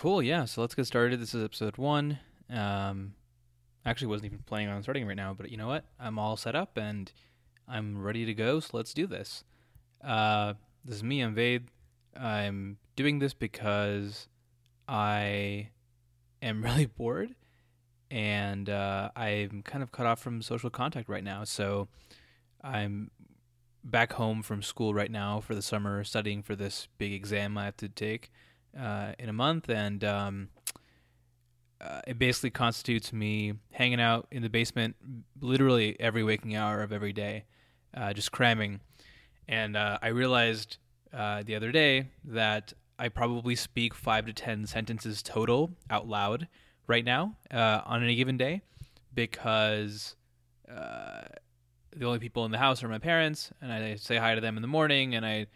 Cool. Yeah. So let's get started. This is episode one. Um, actually, wasn't even planning on starting right now, but you know what? I'm all set up and I'm ready to go. So let's do this. Uh, this is me. I'm Vade. I'm doing this because I am really bored and uh, I'm kind of cut off from social contact right now. So I'm back home from school right now for the summer, studying for this big exam I have to take uh, in a month, and um, uh, it basically constitutes me hanging out in the basement literally every waking hour of every day, uh, just cramming. And uh, I realized uh, the other day that I probably speak five to ten sentences total out loud right now uh, on any given day because the only people in the house are my parents, and I say hi to them in the morning, and I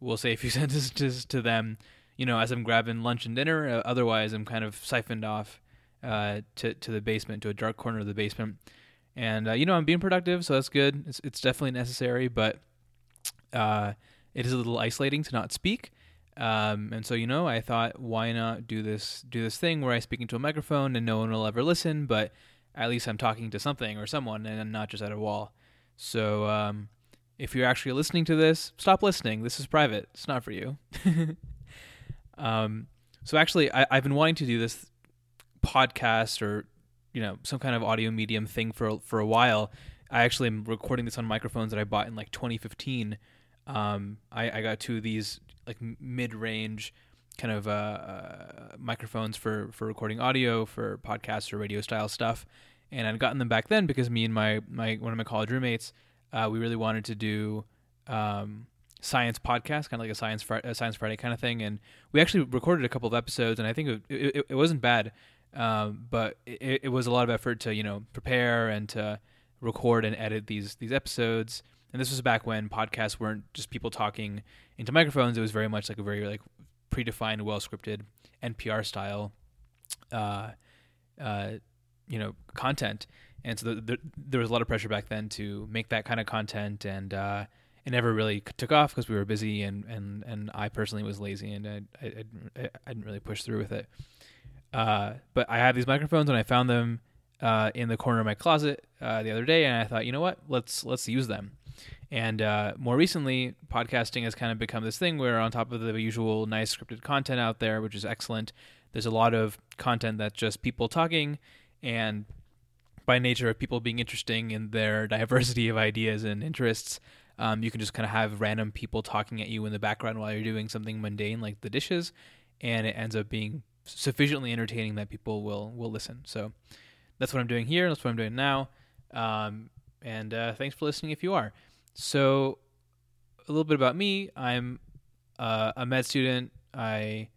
will say a few sentences to them you know, as I'm grabbing lunch and dinner. Uh, otherwise, I'm kind of siphoned off uh, to to the basement, to a dark corner of the basement. And uh, you know, I'm being productive, so that's good. It's it's definitely necessary, but uh, it is a little isolating to not speak. Um, and so you know, I thought, why not do this do this thing where I speak into a microphone and no one will ever listen, but at least I'm talking to something or someone and not just at a wall. So um, if you're actually listening to this, stop listening. This is private. It's not for you. Um, so actually, I, I've been wanting to do this podcast or you know some kind of audio medium thing for for a while. I actually am recording this on microphones that I bought in like 2015. Um, I, I got two of these like mid-range kind of uh, uh, microphones for for recording audio for podcasts or radio style stuff, and I'd gotten them back then because me and my my one of my college roommates, uh, we really wanted to do um, science podcast, kind of like a science fr- a science Friday kind of thing. And we actually recorded a couple of episodes, and I think it, it, it wasn't bad, um, but it, it, was a lot of effort to you know prepare and to record and edit these these episodes. And this was back when podcasts weren't just people talking into microphones; it was very much like a very like predefined, well scripted NPR style, uh, uh, you know, content. And so the, the, there was a lot of pressure back then to make that kind of content and uh, it never really took off because we were busy and, and, and I personally was lazy and I, I, I, I didn't really push through with it. Uh, but I have these microphones and I found them uh, in the corner of my closet uh, the other day and I thought, you know what, let's let's use them. And uh, more recently, podcasting has kind of become this thing where, on top of the usual nice scripted content out there, which is excellent, there's a lot of content that's just people talking and by nature of people being interesting in their diversity of ideas and interests, um, you can just kind of have random people talking at you in the background while you're doing something mundane like the dishes, and it ends up being sufficiently entertaining that people will will listen. So that's what I'm doing here. That's what I'm doing now. Um, and uh, thanks for listening if you are. So a little bit about me. I'm uh, a med student. I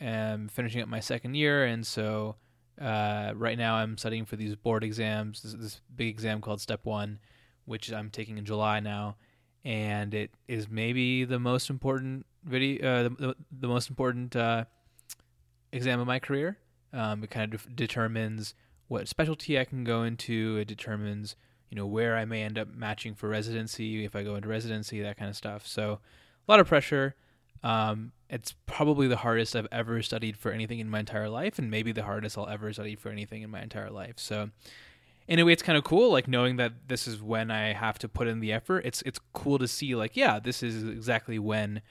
am finishing up my second year, and so uh, right now I'm studying for these board exams. This, this big exam called Step One, which I'm taking in July now and it is maybe the most important video, uh, the, the, most important uh, exam of my career. Um, it kind of de- determines what specialty I can go into. It determines, you know, where I may end up matching for residency if I go into residency, that kind of stuff. So, a lot of pressure. Um, it's probably the hardest I've ever studied for anything in my entire life, and maybe the hardest I'll ever study for anything in my entire life. So, in a way it's kind of cool like knowing that this is when i have to put in the effort. It's it's cool to see like yeah this is exactly when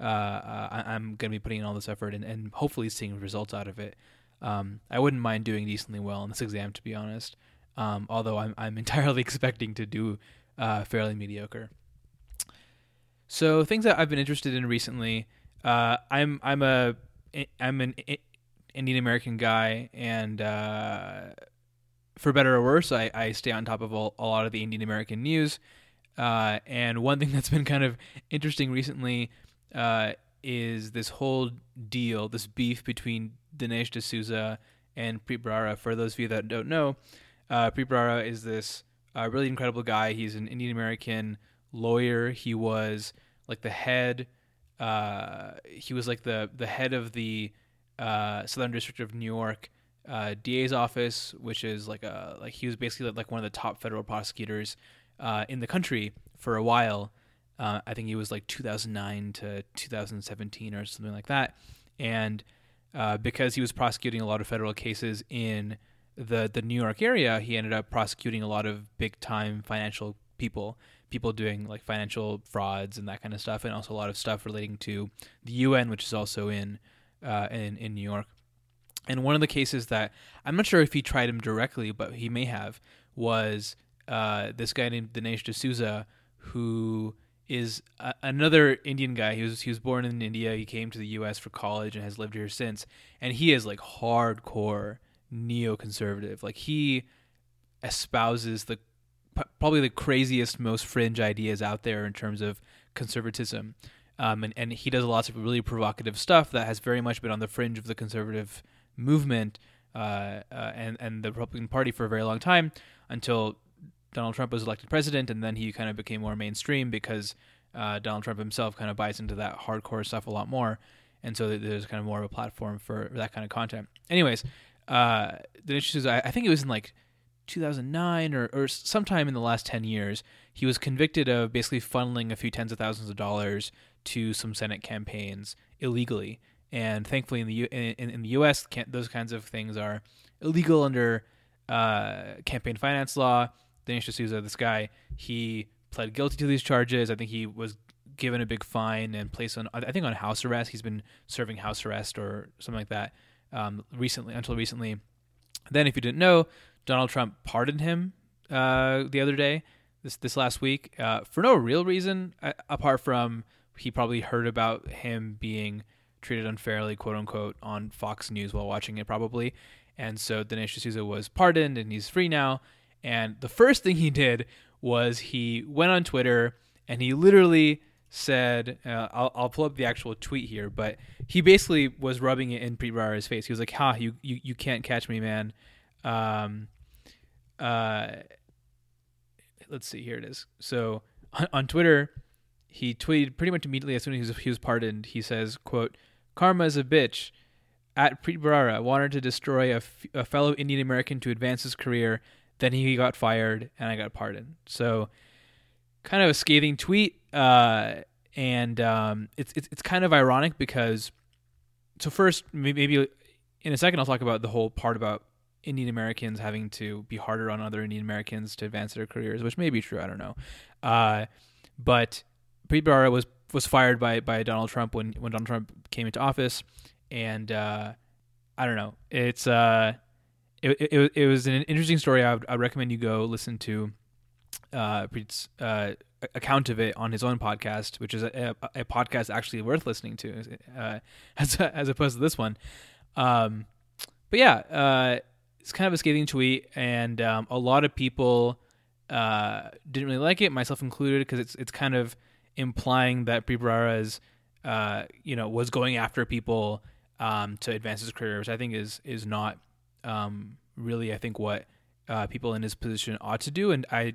uh, uh, I, am going to be putting in all this effort and, and hopefully seeing results out of it. Um, i wouldn't mind doing decently well in this exam to be honest. Um, although I'm, I'm entirely expecting to do uh, fairly mediocre. So things that i've been interested in recently uh, i'm i'm a i'm an indian american guy and uh, for better or worse, I, I stay on top of all, a lot of the Indian American news. Uh, and one thing that's been kind of interesting recently uh, is this whole deal, this beef between Dinesh D'Souza and Preet. For those of you that don't know, uh, Preet is this uh, really incredible guy. He's an Indian American lawyer. He was like the head. Uh, he was like the the head of the uh, Southern District of New York uh, DA's office, which is like a like he was basically like one of the top federal prosecutors uh, in the country for a while. Uh, I think he was like 2009 to 2017 or something like that, and uh, because he was prosecuting a lot of federal cases in the the New York area. He ended up prosecuting a lot of big time financial people, people doing like financial frauds and that kind of stuff, and also a lot of stuff relating to the UN, which is also in uh, in in New York. And one of the cases that I'm not sure if he tried him directly, but he may have, was uh, this guy named Dinesh D'Souza, who is a- another Indian guy. He was he was born in India. He came to the U.S. for college and has lived here since. And he is like hardcore neoconservative. Like he espouses the probably the craziest, most fringe ideas out there in terms of conservatism. Um, and, and he does lots of really provocative stuff that has very much been on the fringe of the conservative movement uh, uh, and and the Republican Party for a very long time until Donald Trump was elected president, and then he kind of became more mainstream because uh, Donald Trump himself kind of buys into that hardcore stuff a lot more, and so there's kind of more of a platform for that kind of content. Anyways, uh, the issues I, I think it was in like 2009 or, or sometime in the last 10 years, he was convicted of basically funneling a few tens of thousands of dollars to some Senate campaigns illegally. And thankfully, in the U- in, in the U.S., those kinds of things are illegal under uh, campaign finance law. Dinesh D'Souza, this guy, he pled guilty to these charges. I think he was given a big fine and placed on, I think, on house arrest. He's been serving house arrest or something like that um, recently, until recently. Then, if you didn't know, Donald Trump pardoned him uh, the other day, this this last week, uh, for no real reason uh, apart from he probably heard about him being treated unfairly, quote unquote, on Fox News while watching it, probably. And so Dinesh D'Souza was pardoned and he's free now. And the first thing he did was he went on Twitter and he literally said, uh, I'll, I'll pull up the actual tweet here, but he basically was rubbing it in Preet Bharara's face. He was like, "Ha, you, you, you can't catch me, man." Um, uh, let's see, here it is. So on, on Twitter, he tweeted pretty much immediately as soon as he was, he was pardoned. He says, "quote Karma is a bitch." At Preet Bharara wanted to destroy a, f- a fellow Indian American to advance his career then he got fired, and I got pardoned. So, kind of a scathing tweet, uh, and um, it's, it's it's kind of ironic because, so first maybe in a second I'll talk about the whole part about Indian Americans having to be harder on other Indian Americans to advance their careers, which may be true. I don't know, uh, but Preet Bharara was was fired by by Donald Trump when when Donald Trump came into office, and uh, I don't know. It's uh, it, it, it was an interesting story. I would, I would recommend you go listen to uh, uh, account of it on his own podcast, which is a, a, a podcast actually worth listening to, uh, as as opposed to this one. Um, but yeah, uh, it's kind of a scathing tweet, and um, a lot of people uh, didn't really like it, myself included, because it's it's kind of implying that Preet is, uh, you know, was going after people um, to advance his career, which I think is is not um, really, I think what uh, people in his position ought to do. And I,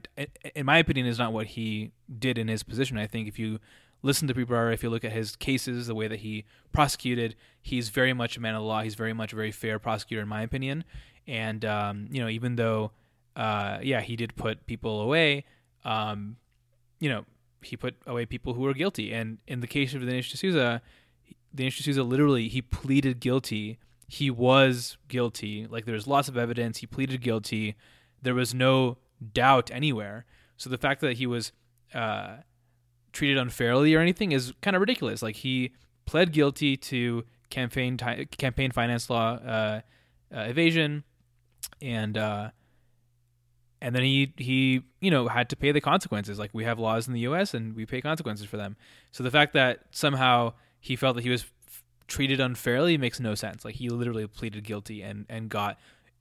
in my opinion, is not what he did in his position. I think if you listen to Preet if you look at his cases, the way that he prosecuted, he's very much a man of the law. He's very much a very fair prosecutor, in my opinion. And um, you know, even though, uh, yeah, he did put people away, um, you know, he put away people who were guilty. And in the case of Dinesh D'Souza, Dinesh D'Souza literally he pleaded guilty he was guilty. Like there's lots of evidence. He pleaded guilty. There was no doubt anywhere. So the fact that he was uh, treated unfairly or anything is kind of ridiculous. Like he pled guilty to campaign campaign finance law uh, uh, evasion, and uh, and then he he you know had to pay the consequences. Like we have laws in the U.S. and we pay consequences for them. So the fact that somehow he felt that he was treated unfairly makes no sense. Like he literally pleaded guilty and and got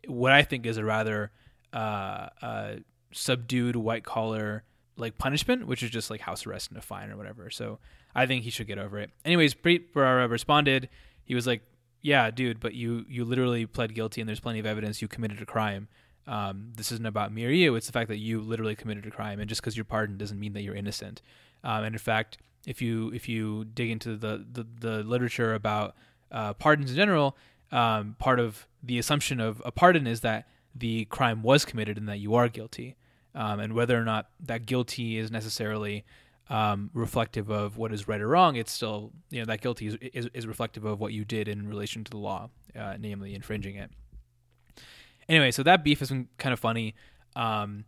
what I think is a rather uh, uh, subdued white collar like punishment, which is just like house arrest and a fine or whatever. So I think he should get over it. Anyways, Preet Bharara responded. He was like, "Yeah, dude, but you you literally pled guilty, and there's plenty of evidence you committed a crime. Um, this isn't about me or you. It's the fact that you literally committed a crime, and just because you're pardoned doesn't mean that you're innocent. Um, and in fact, if you if you dig into the the, the literature about uh, pardons in general, um, part of the assumption of a pardon is that the crime was committed and that you are guilty, um, and whether or not that guilty is necessarily um, reflective of what is right or wrong. It's still you know that guilty is is, is reflective of what you did in relation to the law, uh, namely infringing it. Anyway, so that beef has been kind of funny. Um,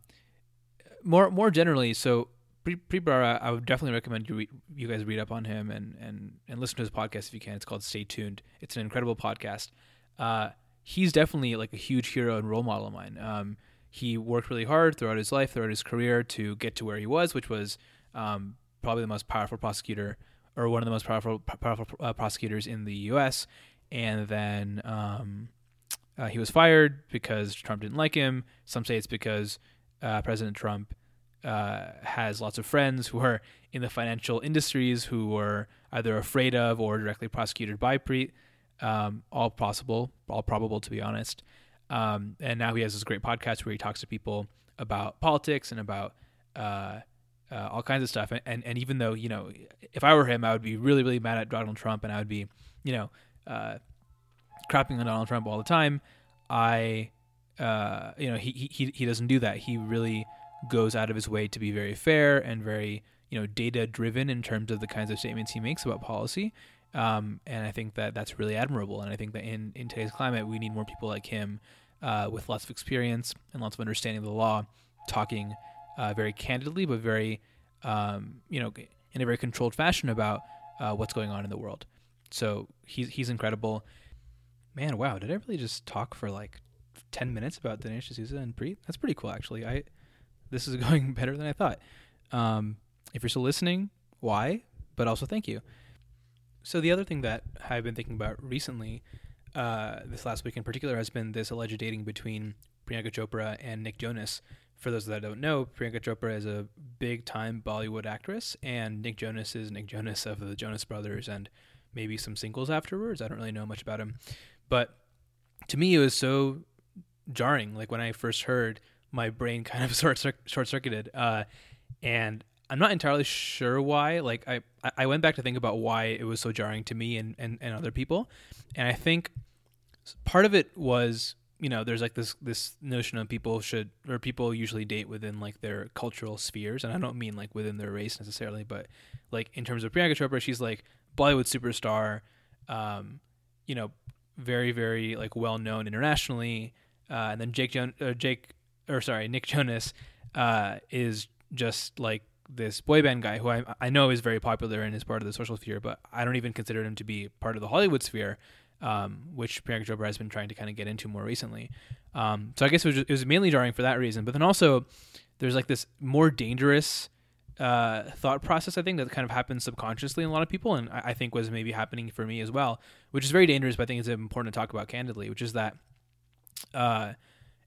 more more generally, so Preet I would definitely recommend you re- you guys read up on him and and and listen to his podcast if you can. It's called Stay Tuned. It's an incredible podcast. Uh, he's definitely like a huge hero and role model of mine. Um, he worked really hard throughout his life, throughout his career, to get to where he was, which was um, probably the most powerful prosecutor or one of the most powerful powerful uh, prosecutors in the U.S. And then um, uh, he was fired because Trump didn't like him. Some say it's because uh, President Trump uh, has lots of friends who are in the financial industries who were either afraid of or directly prosecuted by Preet. Um, all possible, all probable, to be honest. Um, and now he has this great podcast where he talks to people about politics and about uh, uh, all kinds of stuff. And, and, and even though you know, if I were him, I would be really really mad at Donald Trump, and I would be you know, uh, crapping on Donald Trump all the time. I, uh, you know, he he he doesn't do that. He really goes out of his way to be very fair and very you know data driven in terms of the kinds of statements he makes about policy. Um, and I think that that's really admirable. And I think that in, in today's climate, we need more people like him uh, with lots of experience and lots of understanding of the law, talking uh, very candidly, but very, um, you know, in a very controlled fashion about uh, what's going on in the world. So he's he's incredible. Man, wow! Did I really just talk for like ten minutes about Dinesh D'Souza and Preet? That's pretty cool, actually. I this is going better than I thought. Um, if you're still listening, why? But also thank you. So the other thing that I've been thinking about recently, uh, this last week in particular, has been this alleged dating between Priyanka Chopra and Nick Jonas. For those that don't know, Priyanka Chopra is a big-time Bollywood actress, and Nick Jonas is Nick Jonas of the Jonas Brothers and maybe some singles afterwards. I don't really know much about him, but to me, it was so jarring. Like when I first heard, my brain kind of short short circuited, uh, and I'm not entirely sure why. Like I, I went back to think about why it was so jarring to me and, and, and other people. And I think part of it was, you know, there's like this, this notion of people should, or people usually date within like their cultural spheres. And I don't mean like within their race necessarily, but like in terms of Priyanka Chopra, she's like Bollywood superstar, um, you know, very, very like well known internationally. Uh, and then Jake, jo- uh, Jake, or sorry, Nick Jonas, uh, is just like this boy band guy who I, I know is very popular and is part of the social sphere, but I don't even consider him to be part of the Hollywood sphere, um, which Priyanka Chopra has been trying to kind of get into more recently. Um, so I guess it was, just, it was mainly jarring for that reason. But then also, there's like this more dangerous uh, thought process, I think, that kind of happens subconsciously in a lot of people, and I, I think was maybe happening for me as well, which is very dangerous, but I think it's important to talk about candidly, which is that. Uh,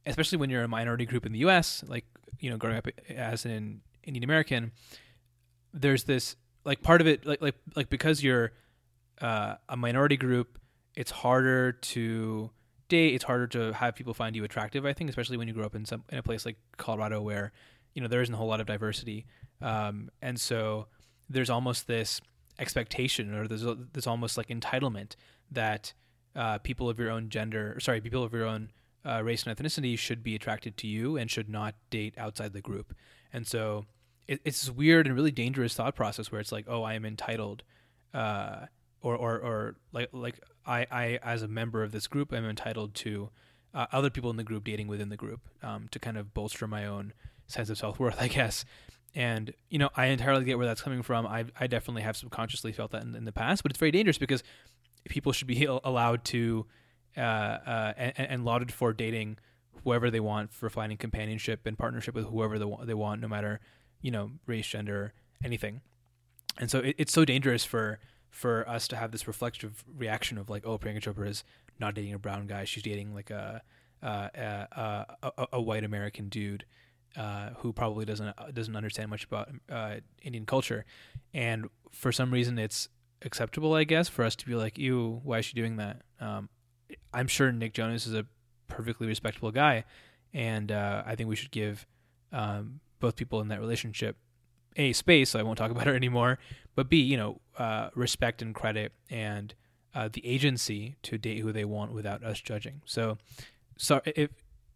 especially when you're a minority group in the U.S., like you know, growing up as an Indian American, there's this like part of it like like like because you're uh, a minority group, it's harder to date. It's harder to have people find you attractive. I think, especially when you grow up in some in a place like Colorado where you know there isn't a whole lot of diversity, um, and so there's almost this expectation or there's there's almost like entitlement that uh, people of your own gender, sorry, people of your own uh, race and ethnicity should be attracted to you and should not date outside the group. And so it, it's this weird and really dangerous thought process where it's like, oh, I am entitled, uh, or, or, or like, like I, I, as a member of this group, I'm entitled to uh, other people in the group dating within the group um, to kind of bolster my own sense of self worth, I guess. And you know, I entirely get where that's coming from. I, I definitely have subconsciously felt that in, in the past, but it's very dangerous because people should be allowed to uh, uh, and, and lauded for dating whoever they want for finding companionship and partnership with whoever they want, they want no matter you know race gender anything and so it, it's so dangerous for for us to have this reflective reaction of like oh Priyanka Chopra is not dating a brown guy she's dating like a a, a, a white American dude uh, who probably doesn't doesn't understand much about uh, Indian culture and for some reason it's acceptable I guess for us to be like ew why is she doing that um, I'm sure Nick Jonas is a perfectly respectable guy, and uh, I think we should give um, both people in that relationship a space. So I won't talk about it anymore, but b you know uh, respect and credit and uh, the agency to date who they want without us judging. So, sorry if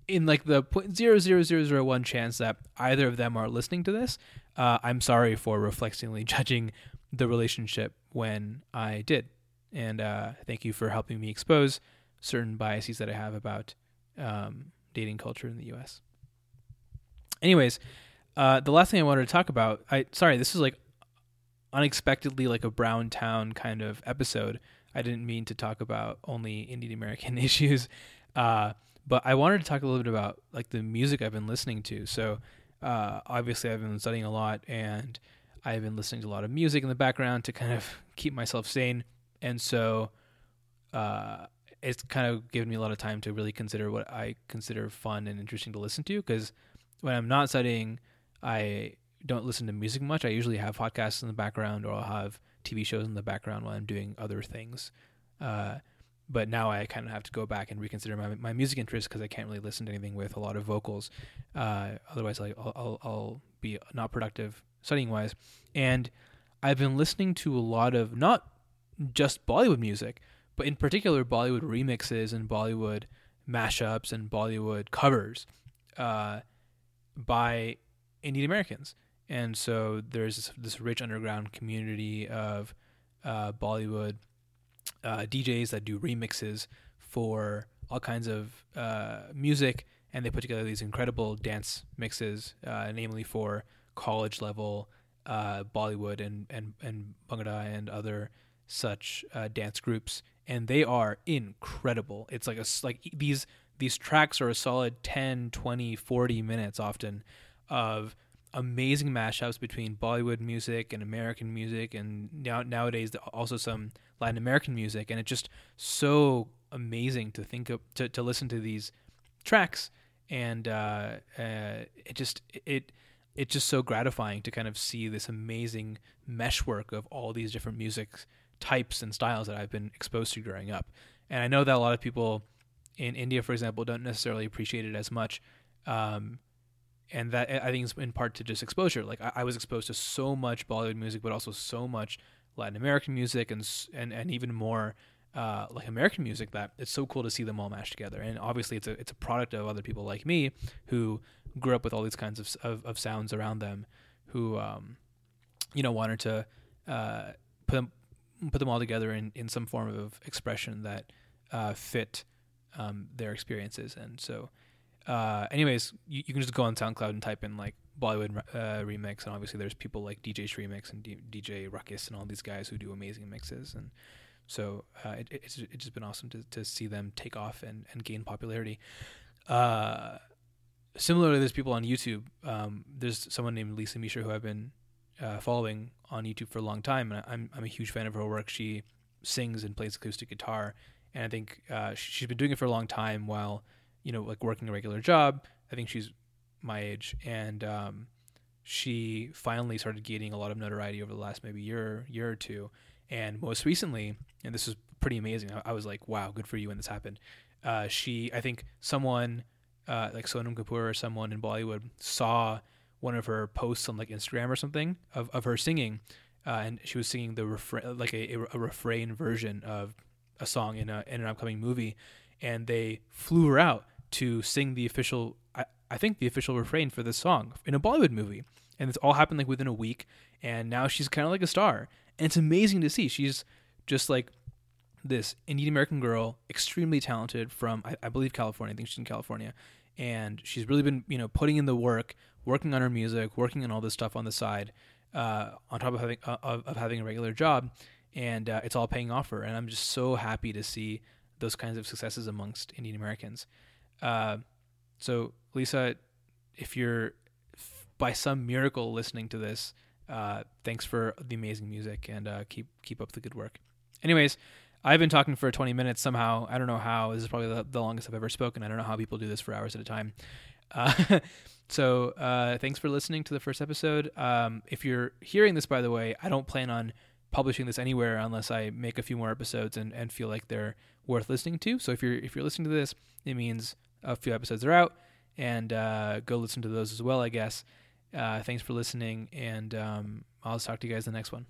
in like the point zero zero zero zero one chance that either of them are listening to this, uh, I'm sorry for reflexively judging the relationship when I did, and uh, thank you for helping me expose certain biases that I have about um, dating culture in the U.S. Anyways, uh, the last thing I wanted to talk about, I sorry, this is like unexpectedly like a brown town kind of episode. I didn't mean to talk about only Indian American issues, uh, but I wanted to talk a little bit about like the music I've been listening to. So uh, obviously, I've been studying a lot, and I've been listening to a lot of music in the background to kind of keep myself sane. And so uh, it's kind of given me a lot of time to really consider what I consider fun and interesting to listen to. Because when I'm not studying, I don't listen to music much. I usually have podcasts in the background, or I'll have TV shows in the background while I'm doing other things. Uh, but now I kind of have to go back and reconsider my my music interests because I can't really listen to anything with a lot of vocals. Uh, otherwise, like I'll, I'll, I'll be not productive studying wise. And I've been listening to a lot of not just Bollywood music, but in particular Bollywood remixes and Bollywood mashups and Bollywood covers uh, by Indian Americans. And so there's this, this rich underground community of uh, Bollywood uh, DJs that do remixes for all kinds of uh, music, and they put together these incredible dance mixes, uh, namely for college level uh, Bollywood and and and Bhangra and other such uh, dance groups, and they are incredible. It's like a like these these tracks are a solid 10, 20, 40 minutes often of amazing mashups between Bollywood music and American music, and now nowadays also some Latin American music, and it's just so amazing to think of to, to listen to these tracks, and uh, uh, it just it it's just so gratifying to kind of see this amazing meshwork of all these different music types and styles that I've been exposed to growing up, and I know that a lot of people in India, for example, don't necessarily appreciate it as much. Um, and that I think is in part to just exposure. Like I, I, was exposed to so much Bollywood music, but also so much Latin American music and and and even more uh, like American music that it's so cool to see them all mashed together. And obviously, it's a it's a product of other people like me who grew up with all these kinds of of, of sounds around them, who um, you know wanted to uh, put them put them all together in in some form of expression that uh, fit um, their experiences. And so uh, anyways, you, you, can just go on SoundCloud and type in like Bollywood uh, remix, and obviously there's people like DJ Remix and D- DJ Ruckus and all these guys who do amazing mixes, and so uh, it, it's it's just been awesome to, to see them take off and, and gain popularity. Uh, similarly, there's people on YouTube. Um, there's someone named Lisa Mishra who I've been uh, following on YouTube for a long time, and I'm I'm a huge fan of her work. She sings and plays acoustic guitar, and I think uh, she's been doing it for a long time while you know, like working a regular job. I think she's my age, and um, she finally started gaining a lot of notoriety over the last maybe year, year or two. And most recently, and this is pretty amazing. I, I was like, wow, good for you when this happened. Uh, she, I think, someone uh, like Sonam Kapoor or someone in Bollywood saw one of her posts on like Instagram or something of, of her singing, uh, and she was singing the refrain, like a, a refrain version of a song in a in an upcoming movie, and they flew her out to sing the official, I, I think the official refrain for this song in a Bollywood movie. And it's all happened like within a week. And now she's kind of like a star. And it's amazing to see. She's just like this Indian American girl, extremely talented from, I, I believe, California. I think she's in California. And she's really been, you know, putting in the work, working on her music, working on all this stuff on the side, uh, on top of having uh, of, of, having a regular job, and uh, it's all paying off for her. And I'm just so happy to see those kinds of successes amongst Indian Americans. Uh, so, Lisa, if you're by some miracle listening to this, uh, thanks for the amazing music and uh, keep keep up the good work. Anyways, I've been talking for 20 minutes somehow. I don't know how. This is probably the, the longest I've ever spoken. I don't know how people do this for hours at a time. Uh, so uh, thanks for listening to the first episode. Um, if you're hearing this, by the way, I don't plan on publishing this anywhere unless I make a few more episodes and, and feel like they're worth listening to. So if you're if you're listening to this, it means a few episodes are out, and uh, go listen to those as well. I guess. Uh, thanks for listening, and um, I'll talk to you guys in the next one.